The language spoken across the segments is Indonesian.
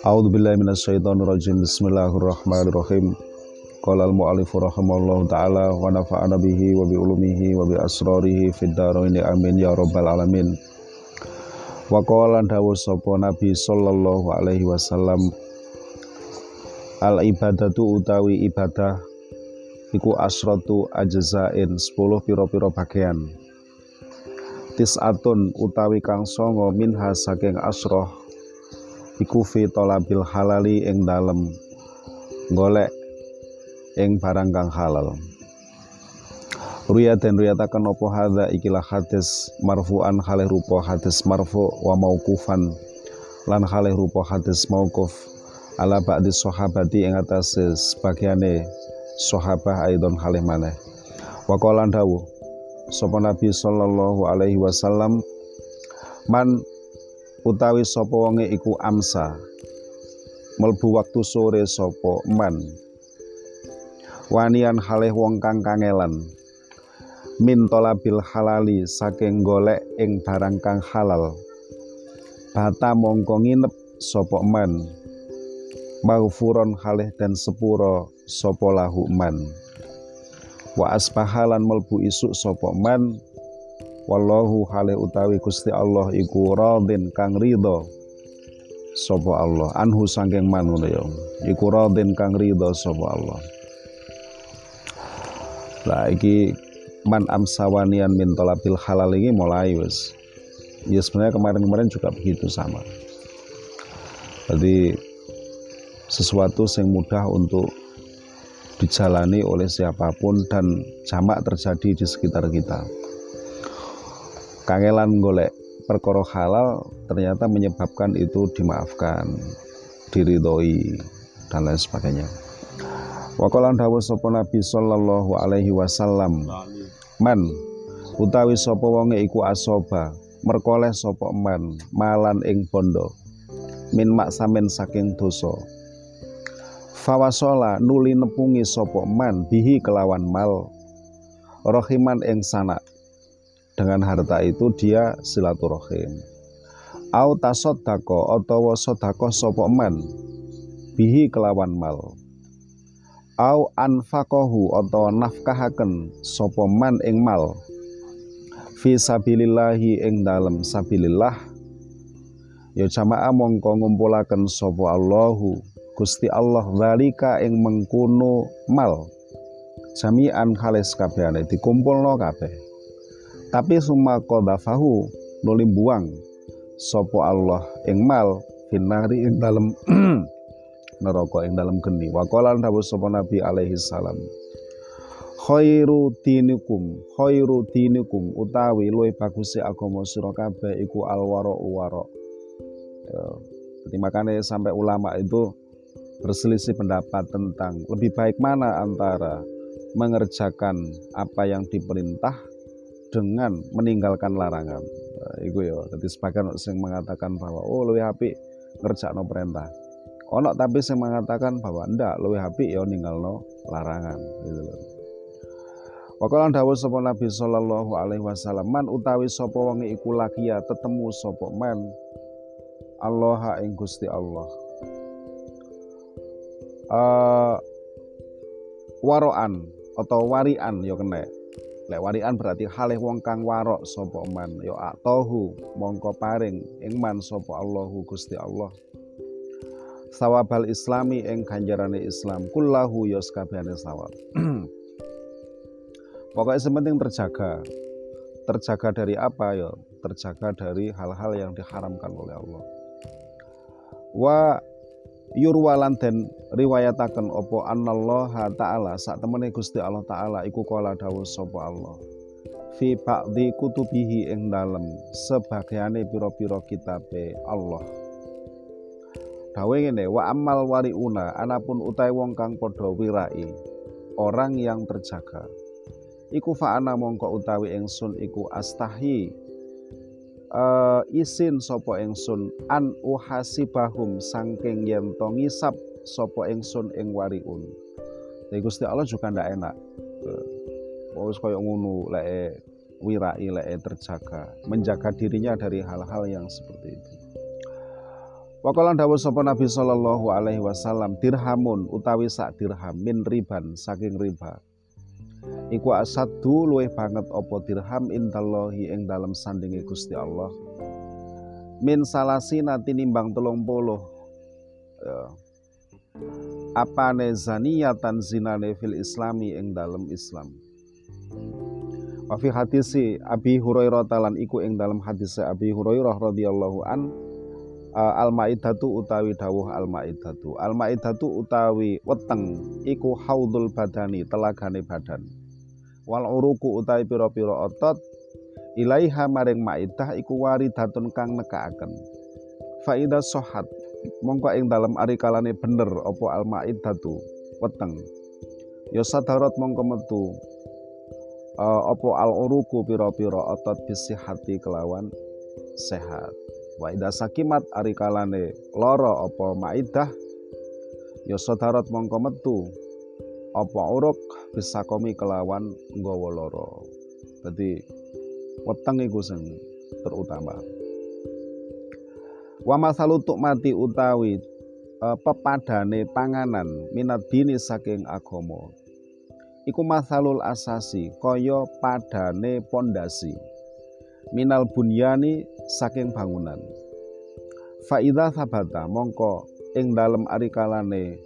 A'udzu billahi minasyaitonir rajim. Bismillahirrahmanirrahim. Qala al-mu'allif rahimallahu taala wa nafa'ana bihi wa bi ulumihi wa bi asrarihi fid dharain amin ya rabbal alamin. Wa qala dawu sapa Nabi sallallahu alaihi wasallam Al ibadatu utawi ibadah iku asratu ajzain 10 pira-pira bagian. Tis'atun utawi kang songo minha saking asroh iku fi talabil halali ing dalem golek ing barang kang halal. Ruya dan ruyatakan opo hadza ikilah hadis marfu'an halih rupa hadis marfu wa mauqufan lan halih rupa hadis mauquf. Ala ba'di sahabati ing atase sebagiane sahabah aidon halih maneh. Wa qala dawu sapa nabi sallallahu alaihi wasallam man utawi sapa wonge iku amsa. Melbu waktu sore sapa man. Wanian halih wong kang kangelan. Min tolabil halali saking golek ing barang kang halal. Bata mongko nginep sapa man. Maghfuron halih dan sepuro sapa lahu man wa asbahalan melbu isuk sapa man? Wallahu hale utawi Gusti Allah iku radin kang ridho sapa Allah. Anhu sangking man ngono ya. Iku radin kang ridho sapa Allah. Lah iki man amsawanian min talabil halal ini mulai wis. Ya sebenarnya kemarin-kemarin juga begitu sama. Jadi sesuatu yang mudah untuk dijalani oleh siapa pun dan jamak terjadi di sekitar kita kangelan golek perkara halal ternyata menyebabkan itu dimaafkan, diridhoi dan lain sebagainya. Wakalan dawuh sapa Nabi sallallahu alaihi wasallam, "Man utawi sapa wonge iku asoba, merkoleh sapa man malan ing bondo min maksamen saking dosa." Fawasola nuli nepungi sapa man bihi kelawan mal. Rohiman ing sanak dengan harta itu dia silaturahim. Au tasoddaqo utawa sedekah sapa man bihi kelawan mal. Au anfaqahu utawa nafkahaken sapa man ing mal. Fi sabilillahi ing dalem sabilillah. Ya jamaah mongko ngumpulaken sapa Allahu Gusti Allah zalika ing mengkuno mal. Jami'an khalis kabehane dikumpulno kabeh. Tapi summa qadafahu nuli buang sopo Allah ing mal finari ing dalem neraka ing dalem geni. Wa qala dawuh sapa nabi alaihi salam khairu dinikum khairu dinikum. Utawi luwih bagus agama sira kabeh iku alwara wara. Ya, jadi makanya sampai ulama itu berselisih pendapat tentang lebih baik mana antara mengerjakan apa yang diperintah dengan meninggalkan larangan. Nah, itu ya. Jadi sebagian yang mengatakan bahwa oh lebih api no perintah. Ono tapi yang mengatakan bahwa ndak lebih api ya no larangan gitu loh. Wakalan dawuh sapa Nabi sallallahu alaihi wasallam man utawi sapa wong iku lakia tetemu sapa man Allah ing Gusti Allah. Uh, waroan atau warian ya kena Lek warian berarti halih wong kang warok sapa man ya atahu mongko paring ing man sapa Allahu Gusti Allah. Sawabal islami ing ganjarane Islam kullahu ya sakabehane sawab. Pokoknya sementing terjaga. Terjaga dari apa ya? Terjaga dari hal-hal yang diharamkan oleh Allah. Wa yurwalan dan riwayataken opo anallaha taala. Sak temene Gusti Allah taala iku kala dawuh sapa Allah. Fi ba'dhi kutubihi ing dalem sebagiane pira-pira kitabe Allah. Dawe ngene wa amal wariuna anapun utai wong kang padha wirai orang yang terjaga. Iku fa'ana mongko utawi ingsun iku astahi uh, isin sopo engsun an uhasibahum sangking yen to ngisap sapa ingsun ing wariun. Jadi Gusti Allah juga ndak enak. Wis koyo ngono lek wirai terjaga, menjaga dirinya dari hal-hal yang seperti itu. Wakalan dawuh sapa Nabi sallallahu alaihi wasallam dirhamun utawi sak dirham min riban saking riba. Iku asadu luweh banget apa dirham indallahi ing dalam sandinge Gusti Allah. Min salasina tinimbang telung puluh. Ya. Apane zaniyatan zinane fil islami ing dalam Islam. Wa fi hadisi Abi Hurairah talan iku ing dalam hadis Abi Hurairah radhiyallahu an uh, al-maidatu utawi dawuh al-maidatu al-maidatu utawi weteng iku haudul badani telagane badan wal uruku utawi pira-pira otot ilaiha maring maidah iku waridatun kang nekaaken. Faida sohat mongko ing dalam arikalane bener opo al-maidatu weteng. Ya sadarat mongko metu uh, opo al-uruku pira-pira otot bisihati kelawan sehat. Wa sakimat ari kalane loro apa maidah ya mongko metu apa uruk bisa komi kelawan nggawa loro dadi weteng iku sing terutama. Wa masalutuk mati utawi uh, pepadane panganan minat dini saking agama. Iku masalul asasi kaya padane pondasi. Minal bunyani saking bangunan. Faida sabata mongko ing dalem arikalane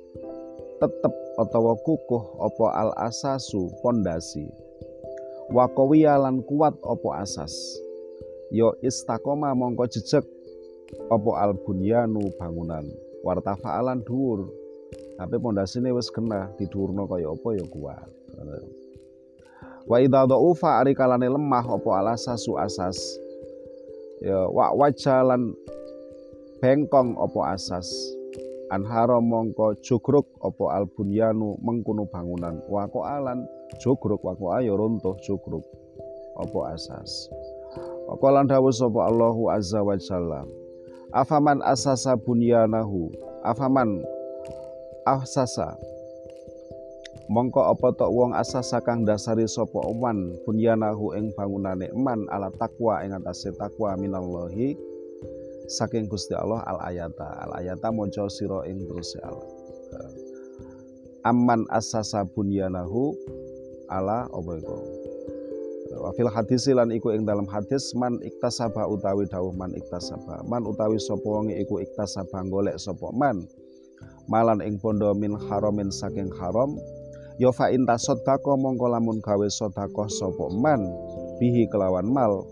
tetep utawa kukuh opo al asasu pondasi. Wakowiya lan kuat opo asas. Yo istakoma mongko jejek opo al bunyanu bangunan. Wartafaalan dhuwur. Tapi pondasine wis kena didhuwurno kaya apa ya kuat. Wa idza dhaufa ari kalane lemah apa alasasu asas. Ya wa wajalan bengkong apa asas. Anhara mongko jugruk apa albunyanu mengkuno bangunan. Wa alan jugruk wa ayo runtuh jugruk apa asas. Wa qalan dawuh sapa Allahu azza wa jalla. Afaman asasa bunyanahu. Afaman asasa mongko apa tok wong asasa kang dasari sapa man bunyanahu ing bangunane man ala takwa ing atase takwa minallahi saking Gusti Allah al ayata al ayata maca sira ing terus Allah. Aman asasa bunyanahu ala apa iku? Wa fil hadis lan iku ing dalam hadis man iktasaba utawi dawuh man iktasaba. Man utawi sapa wong iku iktasaba golek sapa man? Malan ing pondo min haramin saking haram Ya fa in tasaddaqa mongko lamun gawe sedekah sapa man bihi kelawan mal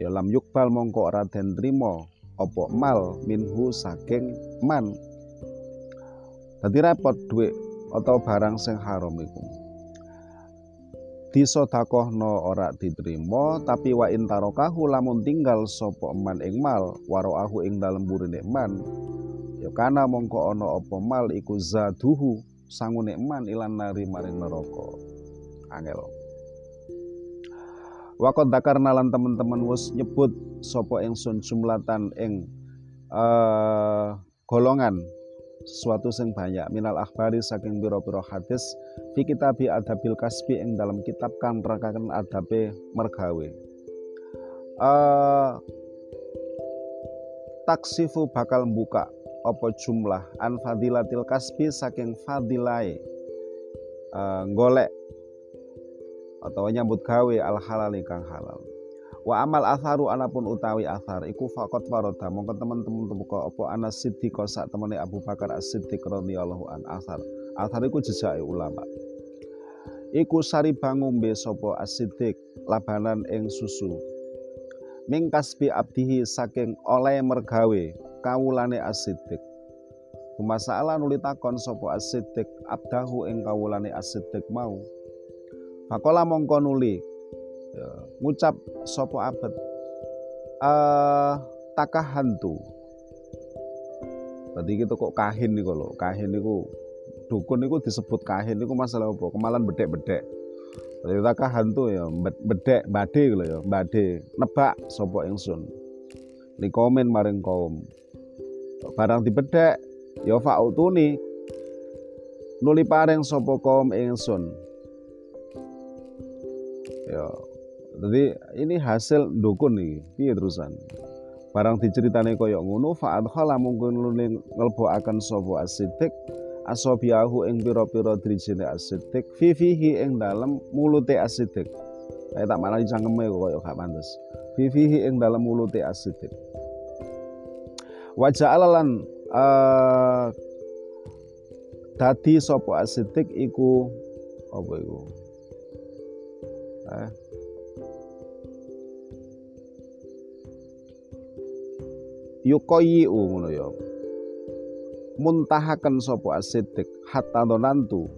ya lam yukbal mongko ora den trima apa mal minhu saking man. Dadi repot duit atau barang sing haram iku. Disodakohno ora diterima tapi wa intarokahu lamun tinggal sapa man ing mal waroahu ing dalem burine man ya kana mongko ana apa mal iku zaduhu sangune eman ilan nari maring neraka angel Wakot dakar nalan teman-teman wus nyebut sopo ingsun jumlatan ing uh, golongan. Sesuatu sing banyak minal akhbari saking biro-biro hadis fi kitabi adabil kasbi ing dalam kitab kan rakakan adabe mergawe. Uh, taksifu bakal buka apa jumlah an fadilatil kasbi saking fadilai uh, golek atau nyambut gawe al halal kang halal. Wa amal atharu anapun utawi athar iku fakot waroda mongko teman-teman temuka apa ana siddiq sak temene Abu Bakar As-Siddiq radhiyallahu an athar. Athar iku jejake ulama. Iku sari bangombe sapa As-Siddiq labanan ing susu. Ming kasbi abdihi saking oleh mergawe kawulane asidik Kumasalah nuli takon sapa asidik abdahu ing kawulane asidik mau Fakola mongko nuli. Ya, ngucap sapa abad uh, takahantu Tadi kita kok kahin nih kalau kahin niku dukun niku disebut kahin niku masalah apa? Kemalan bedek-bedek. Tadi takahan tuh ya bedek bade gitu ya, bade nebak sapa ingsun. komen maring kaum. Barang dibedek ya fautuni. Nuli paring sapa kaum ingsun ya. Jadi ini hasil dukun nih piye terusan? Barang diceritane koyok ngono fa'ad khala mungkin luling akan sobo asidik asobiahu ing pira-pira drijine asidik fifihi ing dalem mulute asidik. Kayak tak malah dicangkeme kok koyok gak pantes. Fifihi ing dalem mulute asidik. Wajah alalan uh, dadi sapa asidik iku apa iku eh yukoyi ngono ya muntahaken sapa asidik hatta donantu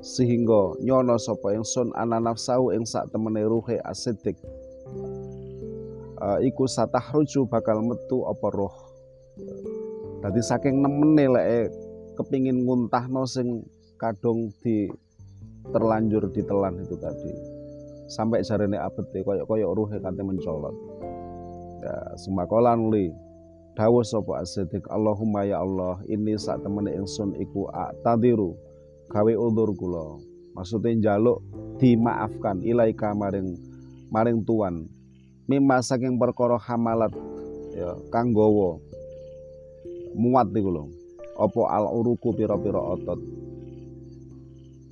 sehingga nyono sapa ingsun ana nafsau ing sak temene ruhe asidik uh, iku satahruju bakal metu apa roh? Dadi saking nemene lek kepingin nguntahno sing kadung di terlanjur ditelan itu tadi sampai jarene abete koyok ruhe kante mencolot. Ya semakolan li. Dawuh sapa asidik Allahumma ya Allah ini saat temene ingsun iku tadiru gawe udur kula. Maksudnya njaluk dimaafkan ilaika maring maring tuan. Mimma saking perkara hamalat ya kang gawa muat niku lho. Apa al uruku pira-pira otot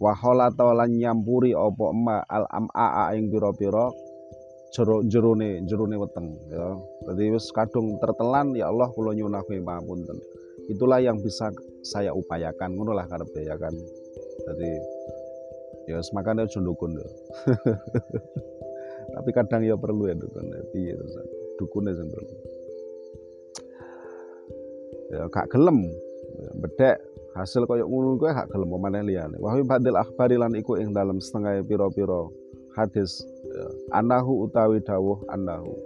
wa khalata lan nyampuri apa ma al am'a ing pira-pira jero jerone jerone weteng ya. Jadi wis kadung tertelan ya Allah kula nyuwun pangapunten. Itulah yang bisa saya upayakan ngono lah karepe ya kan. Jadi ya semakane aja dukun ya. Tapi kadang ya perlu ya dukun ya. Piye terus dukune perlu. Ya gak gelem bedek hasil koyo ngono kuwi gak gelem pemane liyane. Wa badil akhbari lan iku ing dalam setengah pira-pira hadis Ya. anahu utawi dawuh anahu.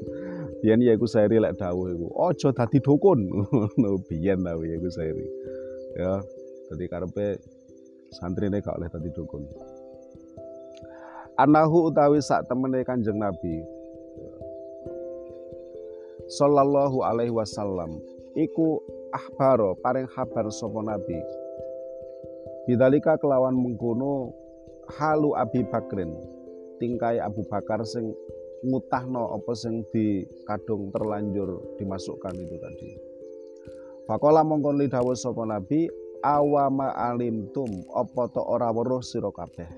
Biyen ya iku sairi lek dawuh iku aja dadi dukun. Ngono biyen ta ya iku sairi. Ya dadi karepe santrine gak oleh dadi dukun. Anahu utawi sak temene Kanjeng Nabi. Sallallahu alaihi wasallam iku ahbaro paring kabar sapa nabi bidalika kelawan mengkono halu Abi Bakrin tingkai Abu Bakar sing ngutahno apa sing di kadung terlanjur dimasukkan itu tadi. Fakola mongkon lidawu sapa Nabi awama alimtum apa to ora weruh sira kabeh.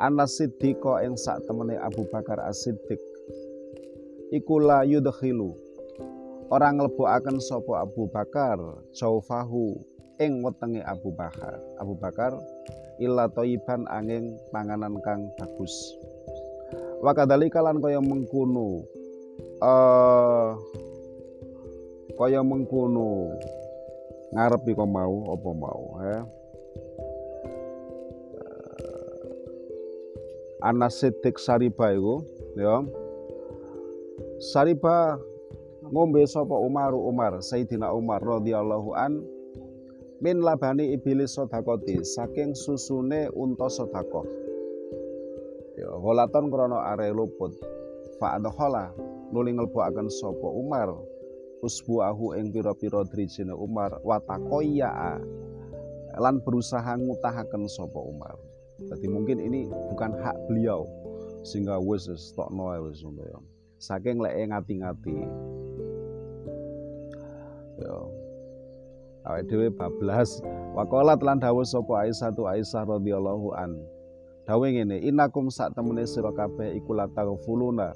Ana siddiqa ing sak temene Abu Bakar As-Siddiq iku la ora nglebokaken sapa Abu Bakar jaufahu ing wetenge Abu Bakar. Abu Bakar illa toyiban angin panganan kang bagus. Wa kadzalika lan kaya mengkono uh, kaya mengkono ngarep kok mau apa mau ya Anas Siddiq Sariba iku ya. Sariba ngombe sapa Umar Umar Sayyidina Umar radhiyallahu an min labani iblis sodakoti saking susune unta sodakoh ya holaton krono are luput. Fa adkhala nuli sopo Umar. Usbuahu ing pira-pira drijine Umar watakoya lan berusaha ngutahaken sopo Umar. Jadi mungkin ini bukan hak beliau sehingga wis stokno wis ngono ya. Saking lek ngati-ngati ya awake dhewe bablas waqalat lan dawuh sapa Aisyah tu Aisyah radhiyallahu an dawuh ngene inakum sak temene sira kabeh iku lataghfuluna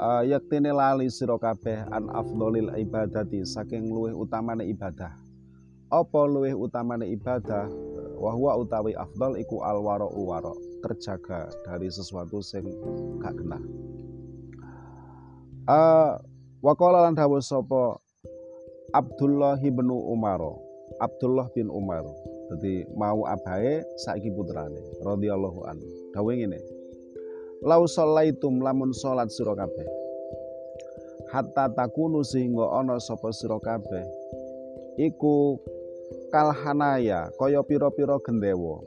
uh, yaktine lali sira kabeh an afdolil ibadati saking luwih utamane ibadah apa luwih utamane ibadah? Wahwa utawi afdol iku alwaro uwaro terjaga dari sesuatu sing gak kena uh, Waqala lan dawuh sapa Abdullah bin Umar. Abdullah bin Umar. Jadi mau abahe saiki putrane radhiyallahu an dawuh ngene lau sholaitum lamun salat sira kabeh hatta takunu sehingga ana sapa sira kabeh iku kalhanaya kaya pira-pira gendewa.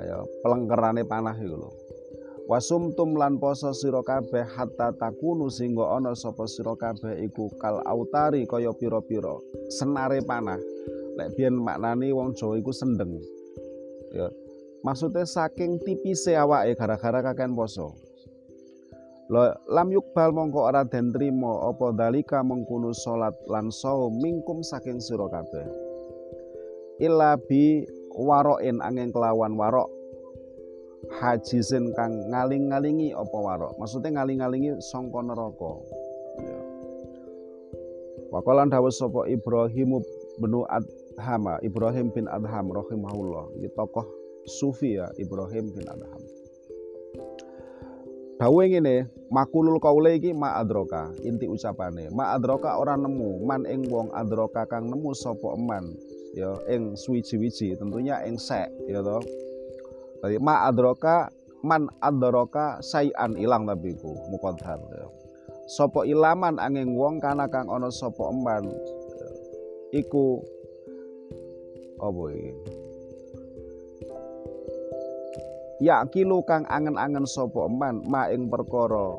Ayo pelengkerane panah iku lho wasumtum lan poso sira kabeh hatta takunu sehingga ana sapa sira kabeh iku kal autari kaya pira-pira. Senare panah. Lek biyen maknane wong Jawa iku sendeng. Ya. Maksudnya saking tipise awake gara-gara kakean poso. Lo lam yukbal mongko ora den trima apa dalika mengkono salat lan saum mingkum saking sira kabeh. Illa bi waroin angin kelawan warok hajizin kang ngaling-ngalingi apa warok. Maksudnya ngaling-ngalingi sangka neraka. Ya. Wakalan dawuh sapa Ibrahim bin Adham, Ibrahim bin Adham rahimahullah. Iki tokoh sufi ya Ibrahim bin Adham. Dawe ngene, makulul kaule iki ma adroka, inti ucapane. Ma adroka ora nemu, man ing wong adroka kang nemu sapa eman, ya ing suwiji-wiji, tentunya ing sek, ya to. Tadi ma adroka man adroka sayan ilang tapi iku muqaddar ya. Sapa ilaman angin wong kana kang ana sapa eman iku apa iki? yakilu kang angen-angen sapa man ma ing perkara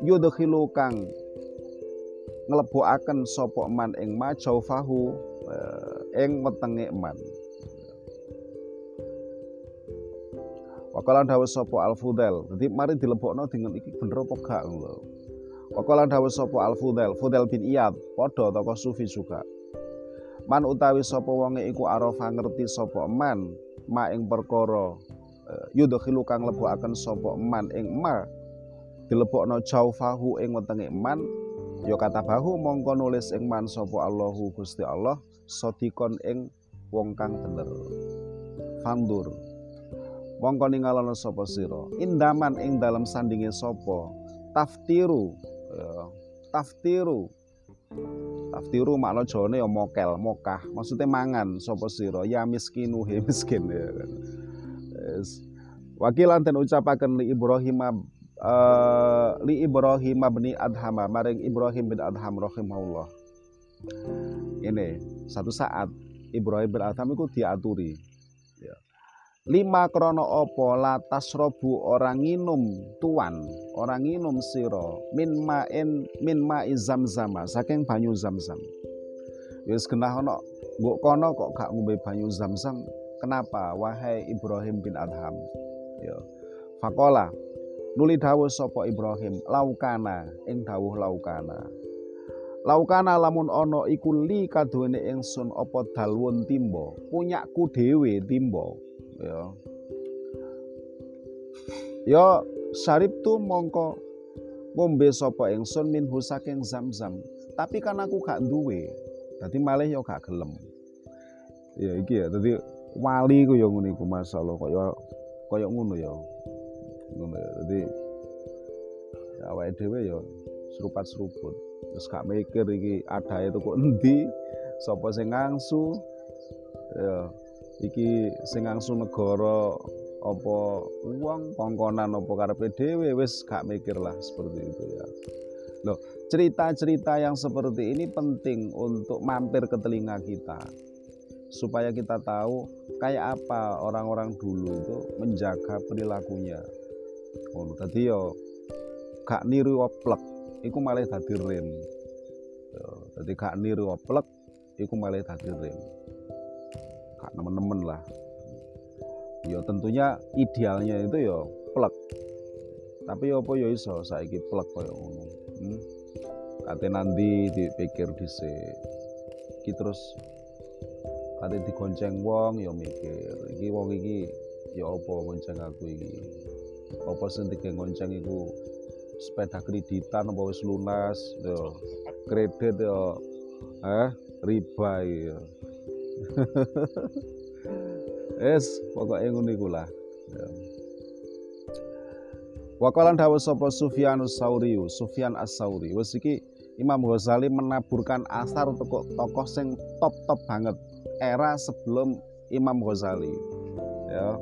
yudkhilu kang nglebokaken sapa man ing ma jaufahu eh, ing wetenge man Wakalan dawa sopo al fudel. Jadi mari dilebokno dengan iki bener apa gak lho. Wakalan dawa sopo al fudel. Bin Iyad. Podo toko sufi juga. Man utawi sopo wonge iku arofa ngerti sopo man. Ma ing perkara yudkhilu kang lebokaken sapa man ing ma dilebokno jaufahu ing wetenge man ya kata bahu mongko nulis ing man sapa Allahu Gusti Allah sodikon ing wong kang bener fandur mongko ningalono sapa sira. Indaman ing dalam sandinge sapa? Taftiru. Ya, taftiru. Taftiru makna jane ya mokel mokah. Maksudnya mangan sapa sira. Ya miskinu he miskin. Ya. Kan. Wakilan dan ucapakan li Ibrahim uh, li Ibrahim bin Adham maring Ibrahim bin Adham rahimahullah. Ini satu saat Ibrahim bin Adham itu diaturi. Ya. Lima krono opo latas robu orang minum tuan orang minum siro min main min mai zam zama saking banyu zam zam. Wis kena ono kono kok gak ngombe banyu zam zam Kenapa wahai Ibrahim bin Adham? Ya. Fakola nuli dawuh sapa Ibrahim laukana ing dawuh laukana. Laukana lamun ono iku li kaduwene ingsun apa dalwun timba, punyaku dhewe timba. Ya. Ya sarip tu mongko ngombe sapa ingsun minhu saking zam-zam. Tapi kan aku gak duwe. Dadi malih ya gak gelem. Ya iki ya, dadi wali ku ya ngene iku masalah kaya kaya ngono ya. Ngono ya. Dadi awake dhewe ya serupat-seruput. Terus gak mikir iki adae kok endi, sapa sing ngangsu. Ya iki sing ngangsu negara apa uang kongkonan apa karepe dhewe wis gak mikir lah seperti itu ya. Loh, cerita-cerita yang seperti ini penting untuk mampir ke telinga kita supaya kita tahu kayak apa orang-orang dulu itu menjaga perilakunya. Oh, tadi yo gak niru oplek, iku malah tadi rem. Tadi gak niru oplek, iku malah tadi rem. Nemen-nemen lah. Ya tentunya idealnya itu ya plek. Tapi apa ya iso saiki plek kaya ngono. Hmm? Nanti dipikir dhisik. Ki terus kate digonceng wong ya mikir iki wong iki ya apa gonceng aku iki apa sing gonceng iku sepeda kreditan apa wis lunas ya kredit ya eh riba ya es pokoknya ngono iku lah ya. Wakalan dawa sapa Sufyanus Sauri, Sufyan As-Sauri. Wis iki Imam Ghazali menaburkan asar tokoh tokoh sing top-top banget era sebelum Imam Ghazali ya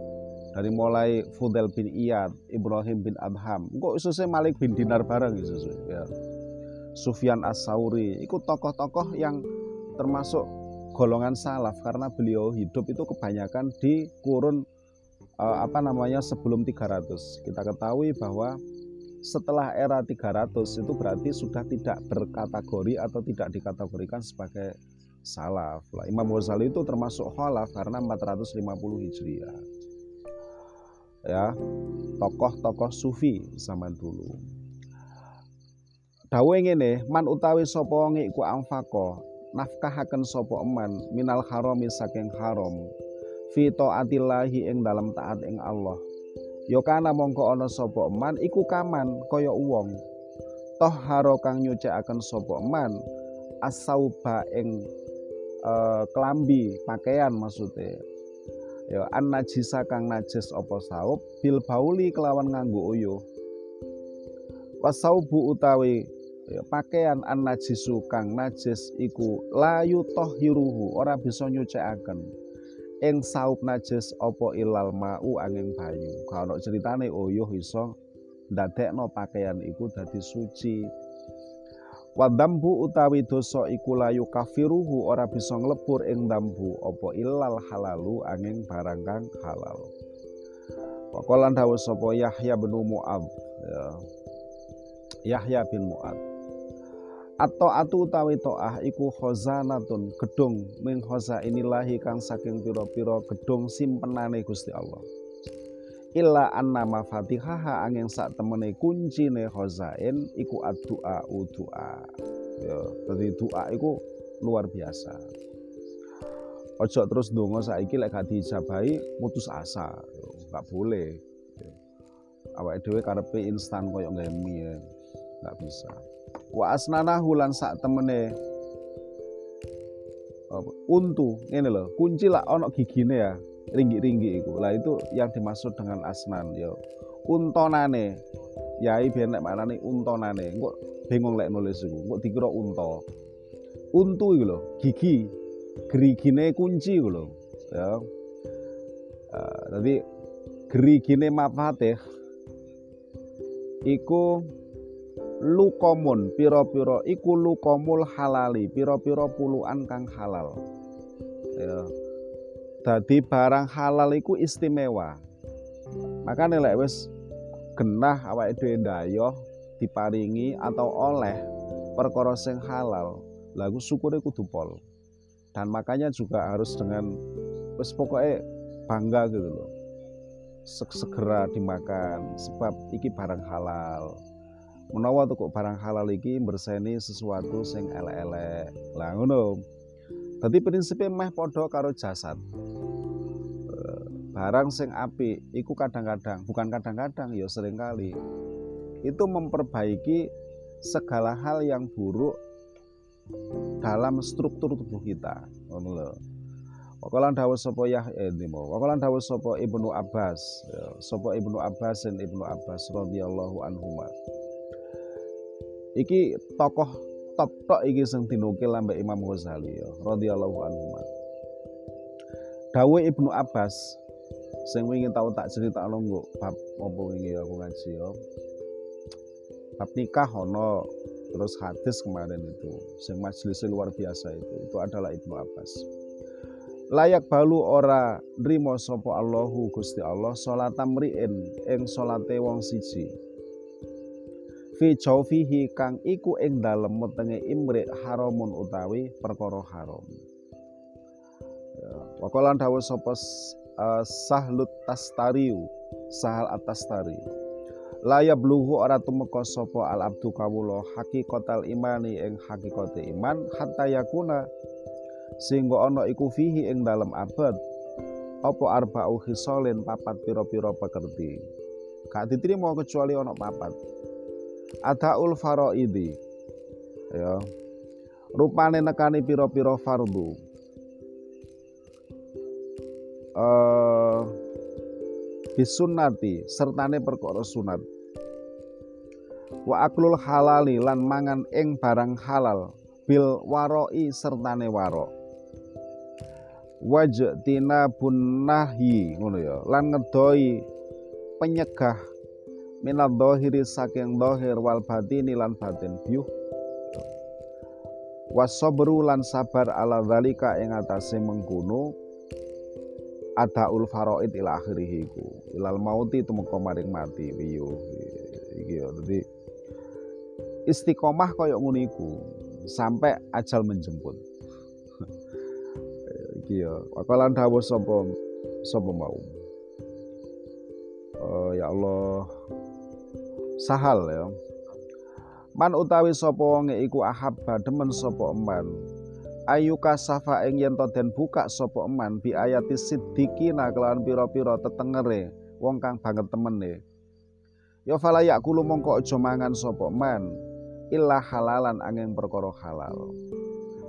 dari mulai Fudel bin Iyad, Ibrahim bin Adham, kok isusnya Malik bin Dinar bareng isusnya ya. Sufyan As-Sauri, itu tokoh-tokoh yang termasuk golongan salaf karena beliau hidup itu kebanyakan di kurun uh, apa namanya sebelum 300. Kita ketahui bahwa setelah era 300 itu berarti sudah tidak berkategori atau tidak dikategorikan sebagai salaf lah. Imam Ghazali itu termasuk khalaf karena 450 Hijriah. ya tokoh-tokoh sufi zaman dulu dawe ngene man utawi sapa wong iku amfako nafkahaken sapa eman minal harami saking haram fi taatillahi ing dalam taat ing Allah. Ya kana mongko ana sapa eman iku kaman kaya wong toh haro kang nyucikaken sapa eman asauba ing uh, kelambi pakaian maksudnya ya an najisa kang najis apa saup bil bauli kelawan nganggo uyuh wasaubu utawi pakaian an najisu kang najis iku layu tohiruhu ora bisa nyucikaken ing saup najis apa ilal mau angin banyu kalau ceritane uyuh iso ndadekno pakaian iku dadi suci Wadambu utawi dosa iku layu kafiruhu ora bisa nglebur ing dambu apa ilal halalu angin barang kang halal. Pakolan dawuh sapa Yahya bin Mu'ad ya. Yahya bin Mu'ad atau atu utawi to'ah iku khazanatun gedung. Min khoza inilahi kang saking piro-piro gedung simpenane Gusti Allah. Illa anna mafatihaha angin sak temene kuncine khazain iku addu'a udu'a. Ya dadi doa iku luar biasa. Ojo terus donga saiki lek gak dijabahi putus asa. Gak boleh. Awake dhewe karepe instan koyo gawe mie gak bisa wa asnanahu lan sak temene untu. Ngene lho kunci lah ana gigine ya ringgi-ringgi itu lah itu yang dimaksud dengan asnan yo untonane yai biar nek mana nih untonane. Kok bingung lek nulis iku kok dikira unta. Untu iku lho gigi gerigine kunci iku ya. Uh, jadi gerigine mafatih iku lukomun piro-piro iku lukomul halali piro-piro puluhan kang halal ya Dadi barang halal iku istimewa. Maka nilai wis genah awake dhewe ndayoh diparingi atau oleh perkara sing halal. Lagu syukure kudu pol. Dan makanya juga harus dengan wis pokoknya bangga gitu loh. Segera dimakan sebab iki barang halal. Menawa tuh barang halal iki berseni sesuatu sing elek-elek. Lah ngono. Tadi prinsipnya meh podo karo jasad. Eh, barang sing api iku kadang-kadang, bukan kadang-kadang ya sering kali itu memperbaiki segala hal yang buruk dalam struktur tubuh kita. Ngono lho. Wakalan dawu sapa ya eh nimo. Wakalan dawu sapa Ibnu Abbas, ya, sapa Ibnu Abbas dan Ibnu Abbas radhiyallahu anhuma. Iki tokoh top tok iki sing dinukil ambek Imam Ghazali ya radhiyallahu anhu. Dawe Ibnu Abbas sing wingi tau tak cerita nggo bab apa wingi aku ngaji ya. Bab nikah ono terus hadis kemarin itu sing majelis luar biasa itu itu adalah Ibnu Abbas. Layak balu ora nrimo sapa Allahu Gusti Allah salat mriin ing salate wong siji fi jaufihi kang iku ing dalem metenge imrik haramun utawi perkara haram. Ya, Wakalan dawuh sapa uh, Sahlut Tastariu Sahal Atastari Laya bluhu ora tumeka sapa al abdu kawula hakikatal imani ing hakikate iman hatta yakuna sehingga ana iku fihi ing dalem abad apa arba'u khisalin papat pira-pira pekerti. Gak diterima kecuali ana papat adaul faraidi. Ya. Rupane nekani pira-pira fardu. Eh bisunnati sertane perkara sunat. Wa aklul halali lan mangan ing barang halal bil waroi sertane waro wajtina bunnahi ngono ya. Lan ngedoi penyegah minal dohiri saking dohir wal batini lan batin. Biuh wasobru lan sabar ala dalika ing atase mengkono ada ul faraid ila akhirih iku. Ilal mauti tumeka maring mati. Wiyo iki ya. Dadi istiqomah kaya ngono iku sampai ajal menjemput. Iki ya. Wakalan dawuh sapa sapa mau. Ya Allah sahal ya. Man utawi sapa wonge iku ahabba demen sapa eman. Ayu kasafa ing yen den buka sapa eman bi ayati siddiqina kelawan pira-pira tetengere wong kang banget temene. Ya fala yakulu mongko aja mangan sapa eman illa halalan angin perkara halal.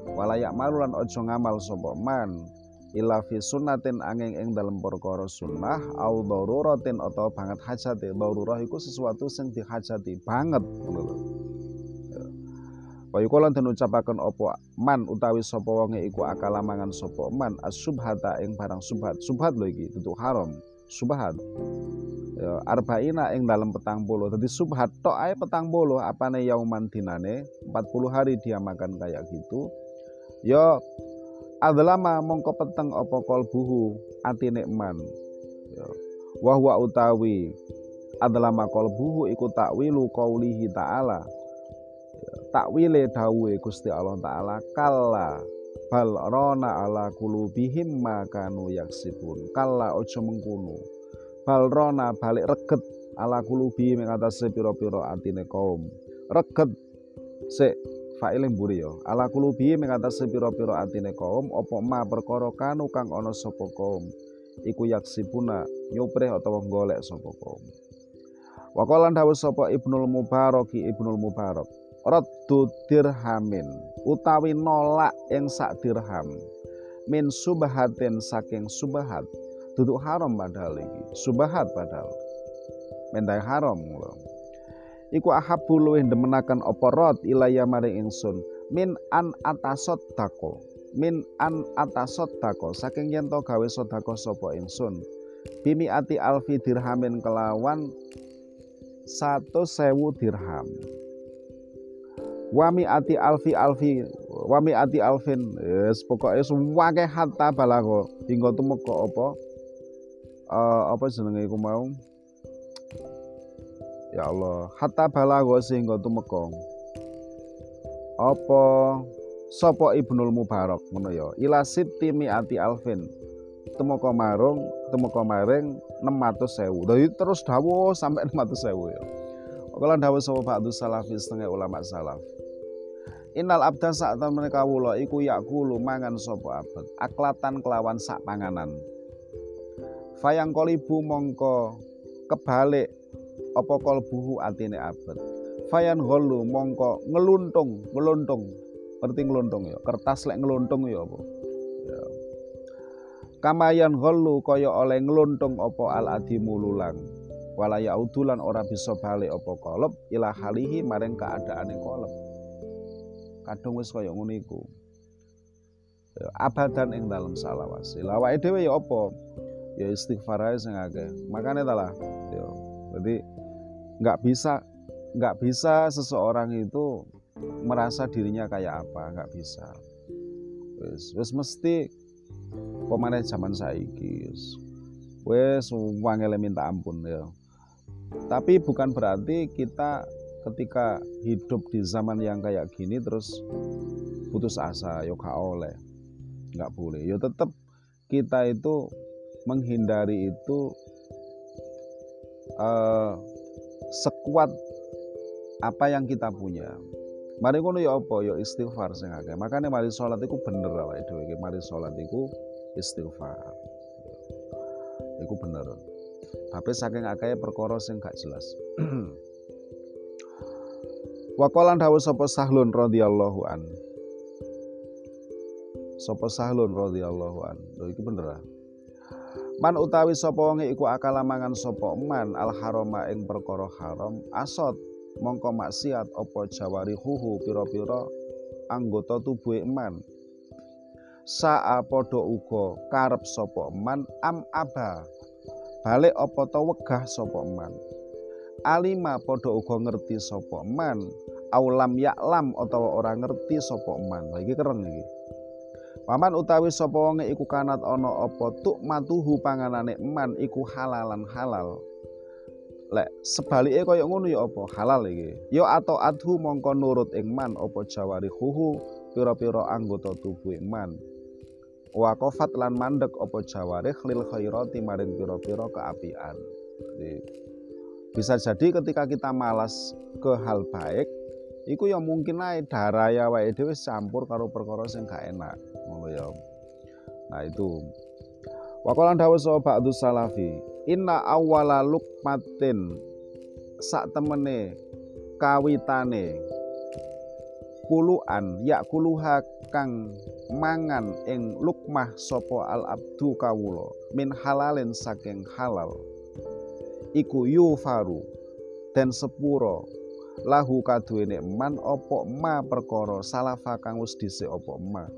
Walayak malulan ojo ngamal sapa man illa fi sunnatin angin ing dalam perkara sunnah au daruratin atau banget hajati darurah iku sesuatu sing dihajati banget ngono lho den ucapaken apa man utawi sapa wonge iku akala mangan sapa man asubhata ing barang subhat. Subhat lho iki tutuk haram. Subhat. Ya arba'ina ing dalam petang puluh. Jadi subhat tok ae petang puluh apane yauman dinane 40 hari dia makan kayak gitu ya adlama mongko peteng apa kalbuhu atine man ya. Wa utawi. Adlama kalbuhu iku takwilu qaulihi ta'ala. Ya, takwile dawuhe Gusti Allah taala kalla bal rona ala kulubihim makanu yaksibun. Kalla ojo mengkunu bal rona balik reget ala kulubi ing atase pira-pira atine kaum. Reget sik faile mburi ya ala kulubi mengatas pira-pira atine kaum apa ma perkara kanu kang ana sapa kaum? Iku yaksipuna nyupreh utawa golek sapa kaum. Waqalan dawuh sapa Ibnul Mubarak Ibnul Mubarak. Raddu dirhamin utawi nolak ing sak dirham. Min subahatin saking subahat. Duduk haram padahal iki. Subahat padahal. Mendai haram lho iku ahabu luwih demenaken apa rot ilaya maring ingsun. Min an atasot dako min an atasot dako saking yen to gawe sedekah sapa ingsun. Bimi ati alfi dirhamin kelawan satu sewu dirham. Wami ati alfi alfi wami ati alfin. Yes, pokoknya suwake hatta balago. Hingga tumeka apa? Uh, apa jenenge iku mau Ya Allah, hatta balago sehingga tumeka. Apa sapa Ibnul Mubarak ngono ya. Ila sitti miati alfin. Tumeka marung, tumeka maring 600.000. Dadi terus dawuh sampai 600.000 ya. Kala dawuh sapa ba'du salafi setengah ulama salaf. Innal abda sak temene kawula iku yakulu mangan sapa abad aklatan kelawan sak panganan. Fayang kolibu mongko kebalik apa kalbuhu atine abet? Fayan gholu mongko ngeluntung ngeluntung. Ngerti ngeluntung ya? Kertas lek ngeluntung ya apa? Ya. Kamayan gholu kaya oleh ngeluntung apa al adimu lulang. Wala yaudulan ora bisa balik apa kolop ila halihi maring keadaane kolop kadung wis kaya ngono iku. Ya, abadan ing dalam salawasi lawake dhewe ya apa? Ya istighfar ae sing akeh. Makane ya jadi nggak bisa nggak bisa seseorang itu merasa dirinya kayak apa nggak bisa. Wes wes mesti pemain zaman saiki wes. Wangele minta ampun ya. Tapi bukan berarti kita ketika hidup di zaman yang kayak gini terus putus asa yo oleh. Nggak boleh. Yo tetap kita itu menghindari itu uh, sekuat apa yang kita punya. Mari ngono ya apa ya istighfar sing akeh. Makane mari salat iku bener awake dhewe iki. Mari salat iku istighfar. Iku bener. Tapi saking akeh perkara sing gak jelas. Waqalan dawuh sapa Sahlun radhiyallahu an. Sapa Sahlun radhiyallahu an. Lho iki bener ah. Man utawi sapa wonge iku akala mangan sapa man al harama ing perkara haram asot. Mongko maksiat apa jawari huhu pira-pira anggota tubuh man. Saa padha uga karep sapa man am aba. Balik apa to wegah sapa man? Alima padha uga ngerti sapa man? Aulam yaklam utawa ora ngerti sapa man? Iki keren iki Paman utawi sapa wonge iku kanat ana apa tuk matuhu panganane eman iku halalan halal. Lek sebalike kaya ngono ya apa halal iki. Ya atau adhu mongko nurut ing man apa jawari huhu pira-pira anggota tubuh man. Waqafat lan mandek apa jawari lil khairati maring pira-pira keapian. Jadi bisa jadi ketika kita malas ke hal baik iku ya mungkin ae darah ya wae dhewe campur karo perkara sing gak enak ngono ya. Nah itu. Wakolan dawuh sapa ba'du salafi inna awwala lukmatin sak temene kawitane kuluan ya kuluha kang mangan ing lukmah sopo al abdu kawulo min halalin saking halal. Iku yufaru dan sepuro lahu kaduwene man opo ma perkara salafa kang wis dhisik opo ma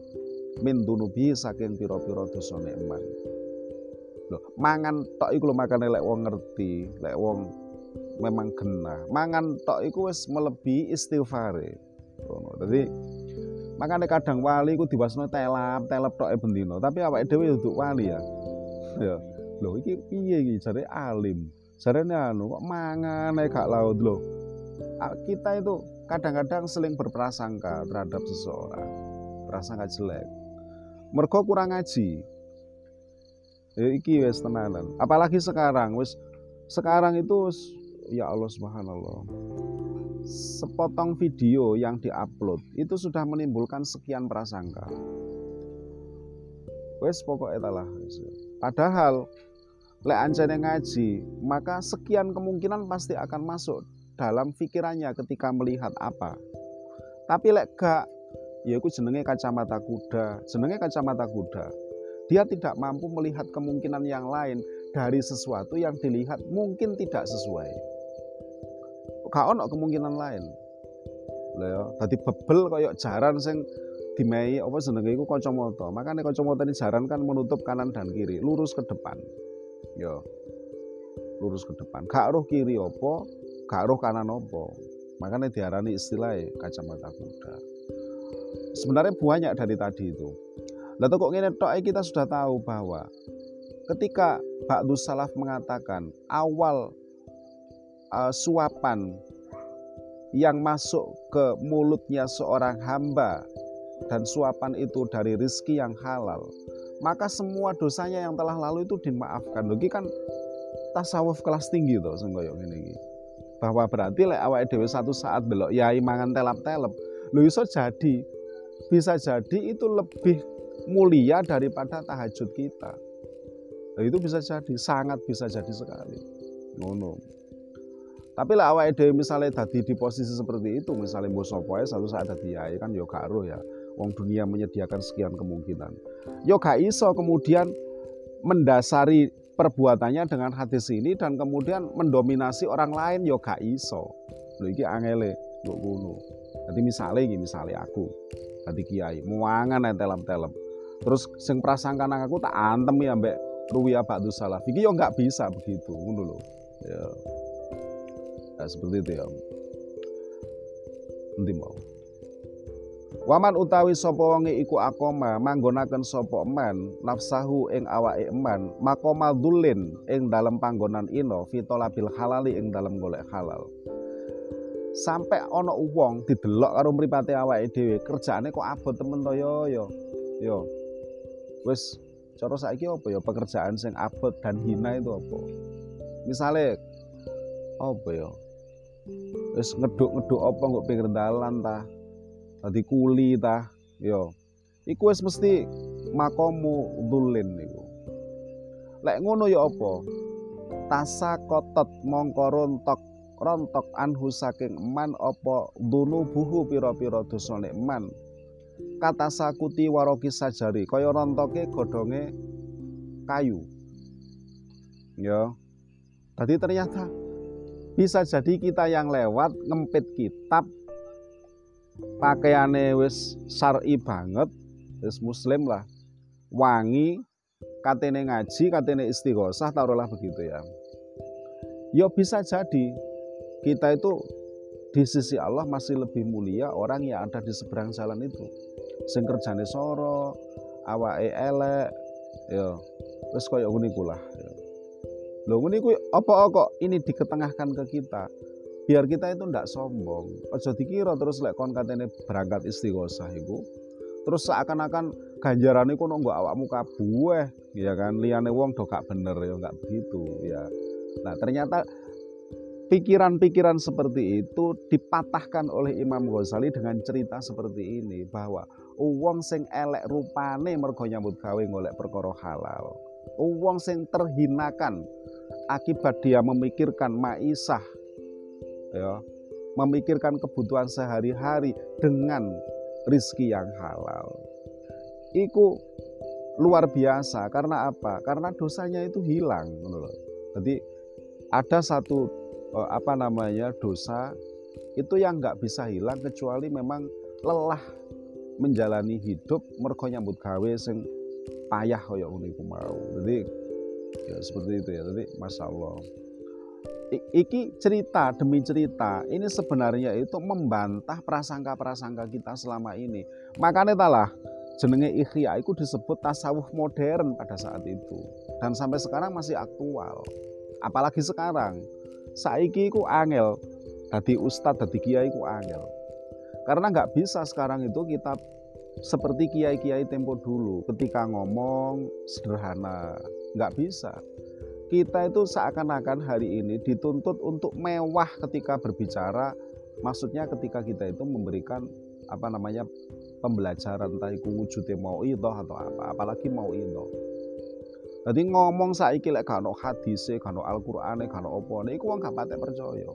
min dunubi saking pira-pira dosane eman lho mangan tok iku lho makane lek wong ngerti lek wong memang genah. Mangan tok iku wis melebihi istighfare. Ngono. Dadi makane kadang wali iku diwasno telap telep tok e bendina tapi awake dhewe duduk wali ya. Ya. Lho iki piye iki? Jare alim. Jarene anu kok mangan ae gak laut? Lho kita itu kadang-kadang seling berprasangka terhadap seseorang. Prasangka jelek mergo kurang ngaji. Ya iki wis tenanan. Apalagi sekarang wis sekarang itu ya Allah subhanallah. Sepotong video yang diupload itu sudah menimbulkan sekian prasangka. Wes pokoknya etalah padahal lek ancene ngaji maka sekian kemungkinan pasti akan masuk dalam pikirannya ketika melihat apa. Tapi lek gak ya itu jenenge kacamata kuda. Jenenge kacamata kuda. Dia tidak mampu melihat kemungkinan yang lain dari sesuatu yang dilihat mungkin tidak sesuai. Gak ono kemungkinan lain. Lha ya dadi bebel kaya jaran sing dimei apa jenenge iku kacamata. Makanya kacamata ini jaran kan menutup kanan dan kiri lurus ke depan. Ya lurus ke depan. Gak roh kiri apa gak roh kanan apa. Makanya diarani istilahnya kacamata kuda sebenarnya banyak dari tadi itu. Lalu kok ngene tok kita sudah tahu bahwa ketika Ba'du Salaf mengatakan awal uh, suapan yang masuk ke mulutnya seorang hamba dan suapan itu dari rizki yang halal maka semua dosanya yang telah lalu itu dimaafkan. Lagi kan tasawuf kelas tinggi tuh senggoyok ini bahwa berarti lek awal satu saat belok yai mangan telap-telep. Lo iso jadi bisa jadi itu lebih mulia daripada tahajud kita nah, itu bisa jadi sangat bisa jadi sekali ngono tapi lah awal ide misalnya tadi di posisi seperti itu, misalnya mbok sapa satu saat tadi ya kan yo ya. Wong dunia menyediakan sekian kemungkinan. Yo iso kemudian mendasari perbuatannya dengan hadis ini dan kemudian mendominasi orang lain yo gak iso. Lho iki angele. Dadi misalnya iki misalnya aku tadi kiai muangan telem-telem. Terus sing prasangka nang aku tak antem ya mbek Ruwiya Ba'du Salaf. Iki yo gak bisa begitu ngono lho. Ya nah, seperti itu ya nanti mau Waman utawi sapa wonge iku akoma manggonaken sapa man nafsahu ing awake eman makoma dulin ing dalam panggonan ino fitolabil halali ing dalam golek halal sampai ana wong didelok karo mripate awake dhewe. Kerjaane kok abot temen to? Yo yo yo. Wis cara saiki apa ya? Pekerjaan sing abot dan hina itu apa? Misalnya apa ya? Wis ngeduk-ngeduk apa nggak pinggir dalan ta? Tadi kuli ta? Yo. Iku wis mesti makomu dulin niku. Lek ngono ya apa? Tasa kotot mongko rontok rontok anhu saking man apa dunu buhu pira-pira dosane man. Kata sakuti waroki sajari kaya rontoke godhonge kayu. Ya. Tadi ternyata bisa jadi kita yang lewat ngempit kitab pakaiane wis syar'i banget wis muslim lah. Wangi katene ngaji katene istighosah taruhlah begitu ya. Ya bisa jadi kita itu di sisi Allah masih lebih mulia orang yang ada di seberang jalan itu sing kerjane soro awake elek ya wis koyo ngene lah ya. Loh ini apa kok ini diketengahkan ke kita? Biar kita itu ndak sombong. Ojo dikira terus lek kon katene berangkat istighosah iku. Terus seakan-akan ganjaran iku nunggu awakmu kabueh, ya kan? Liyane wong do gak bener ya enggak begitu ya. Nah, ternyata pikiran-pikiran seperti itu dipatahkan oleh Imam Ghazali dengan cerita seperti ini bahwa uang sing elek rupane mergo nyambut gawe golek perkara halal. Uang sing terhinakan akibat dia memikirkan maisah ya, memikirkan kebutuhan sehari-hari dengan rizki yang halal. Iku luar biasa karena apa? Karena dosanya itu hilang. Jadi ada satu apa namanya dosa itu yang nggak bisa hilang kecuali memang lelah menjalani hidup mergo nyambut gawe sing payah kaya ngono iku mau. Jadi ya seperti itu ya. Jadi masya Allah. Iki cerita demi cerita ini sebenarnya itu membantah prasangka-prasangka kita selama ini. Makanya talah jenenge ikhya itu disebut tasawuf modern pada saat itu dan sampai sekarang masih aktual. Apalagi sekarang saiki ku angel. Dadi ustadz dadi kiai ku angel. Karena nggak bisa sekarang itu kita seperti kiai-kiai tempo dulu ketika ngomong sederhana. Nggak bisa. Kita itu seakan-akan hari ini dituntut untuk mewah ketika berbicara maksudnya ketika kita itu memberikan apa namanya pembelajaran entah itu wujudnya mau itu atau apa apalagi mau itu jadi ngomong saiki lek gak ono hadise, gak ono Al-Qur'ane, gak ono opone iku gak patek percaya.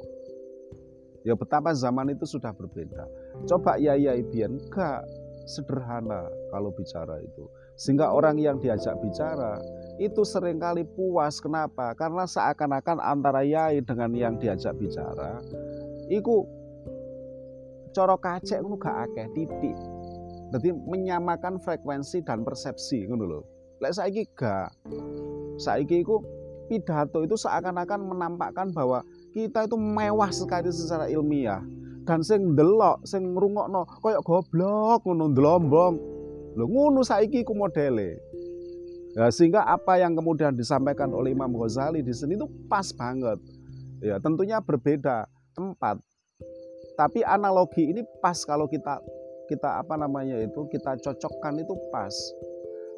Ya betapa zaman itu sudah berbeda. Coba ya ya biyen gak sederhana kalau bicara itu. Sehingga orang yang diajak bicara itu sering kali puas. Kenapa? Karena seakan-akan antara yai dengan yang diajak bicara iku coro kacek ngono gak akeh titik. Jadi menyamakan frekuensi dan persepsi ngono lho. Lek saiki gak. Saiki iku pidato itu seakan-akan menampakkan bahwa kita itu mewah sekali secara ilmiah dan sing ndelok sing ngrungokno koyok goblok ngono ndlombong. Lho ngono saiki ku modele. Ya, sehingga apa yang kemudian disampaikan oleh Imam Ghazali di sini itu pas banget. Ya, tentunya berbeda tempat. Tapi analogi ini pas kalau kita kita apa namanya itu kita cocokkan itu pas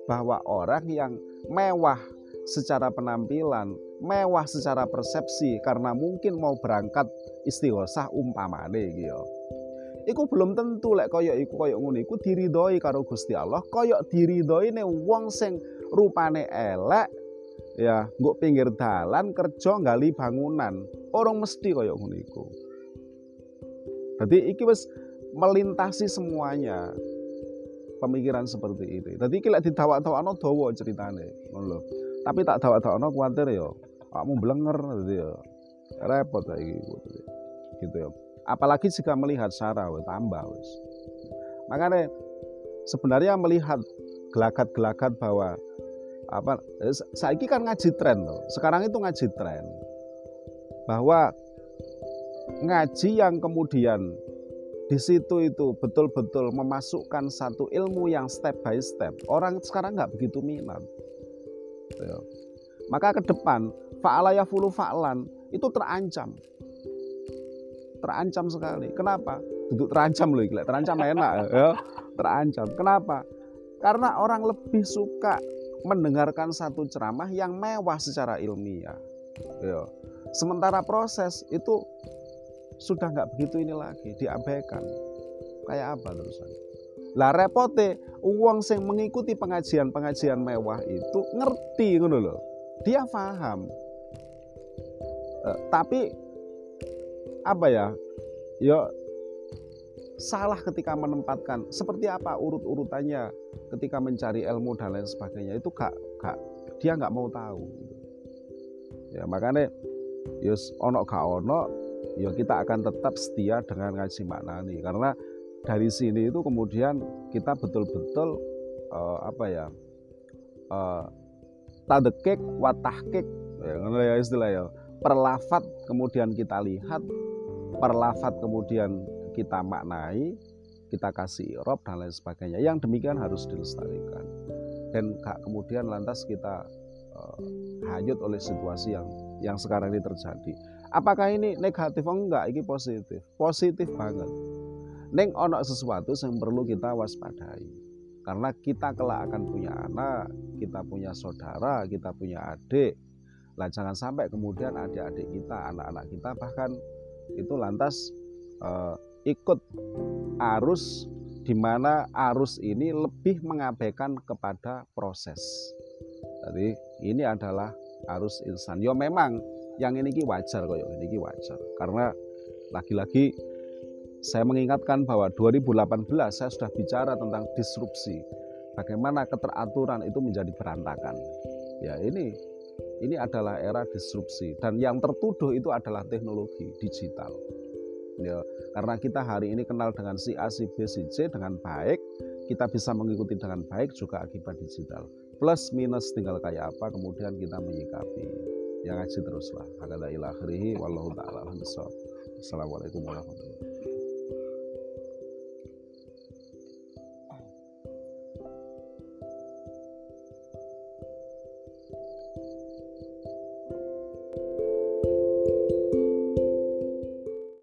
bahwa orang yang mewah secara penampilan, mewah secara persepsi karena mungkin mau berangkat istighosah umpamane gitu. Iku belum tentu lek koyok iku koyok ngono iku diridhoi karo Gusti Allah, koyok diridhoi ne wong sing rupane elek ya nggo pinggir dalan kerja nggali bangunan. Orang mesti koyok ngono iku. Jadi iki wis melintasi semuanya pemikiran seperti ini. Tadi kira didawak-dawakno dawa ceritane, ngono Tapi tak dawak-dawakno kuwatir ya kamu blenger gitu ya. Repot saiki gitu ya. Apalagi jika melihat Sarah tambah wis. Makanya sebenarnya melihat gelagat-gelagat bahwa apa saiki kan ngaji tren loh. Sekarang itu ngaji tren. Bahwa ngaji yang kemudian di situ itu betul-betul memasukkan satu ilmu yang step by step. Orang sekarang nggak begitu minat. Ya. Maka ke depan fa'ala fulu fa'lan itu terancam. Terancam sekali. Kenapa? Duduk terancam loh, gila. terancam enak ya. Terancam. Kenapa? Karena orang lebih suka mendengarkan satu ceramah yang mewah secara ilmiah. Ya. Sementara proses itu sudah nggak begitu ini lagi diabaikan. Kayak apa terusan? Lah repote uang yang mengikuti pengajian-pengajian mewah itu ngerti ngono loh dia paham. Eh, tapi apa ya? Ya salah ketika menempatkan seperti apa urut-urutannya ketika mencari ilmu dan lain sebagainya itu gak, gak dia nggak mau tahu. Ya makanya yus ono gak ono ya kita akan tetap setia dengan ngaji maknani karena dari sini itu kemudian kita betul-betul uh, apa ya uh, tadekik watahkik ya, ya istilah ya. Perlafat kemudian kita lihat perlafat kemudian kita maknai kita kasih irob dan lain sebagainya. Yang demikian harus dilestarikan. Dan kemudian lantas kita uh, hanyut oleh situasi yang yang sekarang ini terjadi Apakah ini negatif? Oh enggak, ini positif. Positif banget. Neng ono sesuatu yang perlu kita waspadai. Karena kita kelak akan punya anak, kita punya saudara, kita punya adik. Lah jangan sampai kemudian adik-adik kita, anak-anak kita bahkan itu lantas uh, ikut arus di mana arus ini lebih mengabaikan kepada proses. Jadi ini adalah arus insan. Yo ya memang yang ini wajar kok ini wajar karena lagi-lagi saya mengingatkan bahwa 2018 saya sudah bicara tentang disrupsi. Bagaimana keteraturan itu menjadi berantakan. Ya ini ini adalah era disrupsi dan yang tertuduh itu adalah teknologi digital. Ya, karena kita hari ini kenal dengan si A, si B, si C dengan baik, kita bisa mengikuti dengan baik juga akibat digital. Plus minus tinggal kayak apa kemudian kita menyikapi. Yang ngaji teruslah. Ila akhirihi wallahu ta'ala Assalamualaikum warahmatullahi wabarakatuh.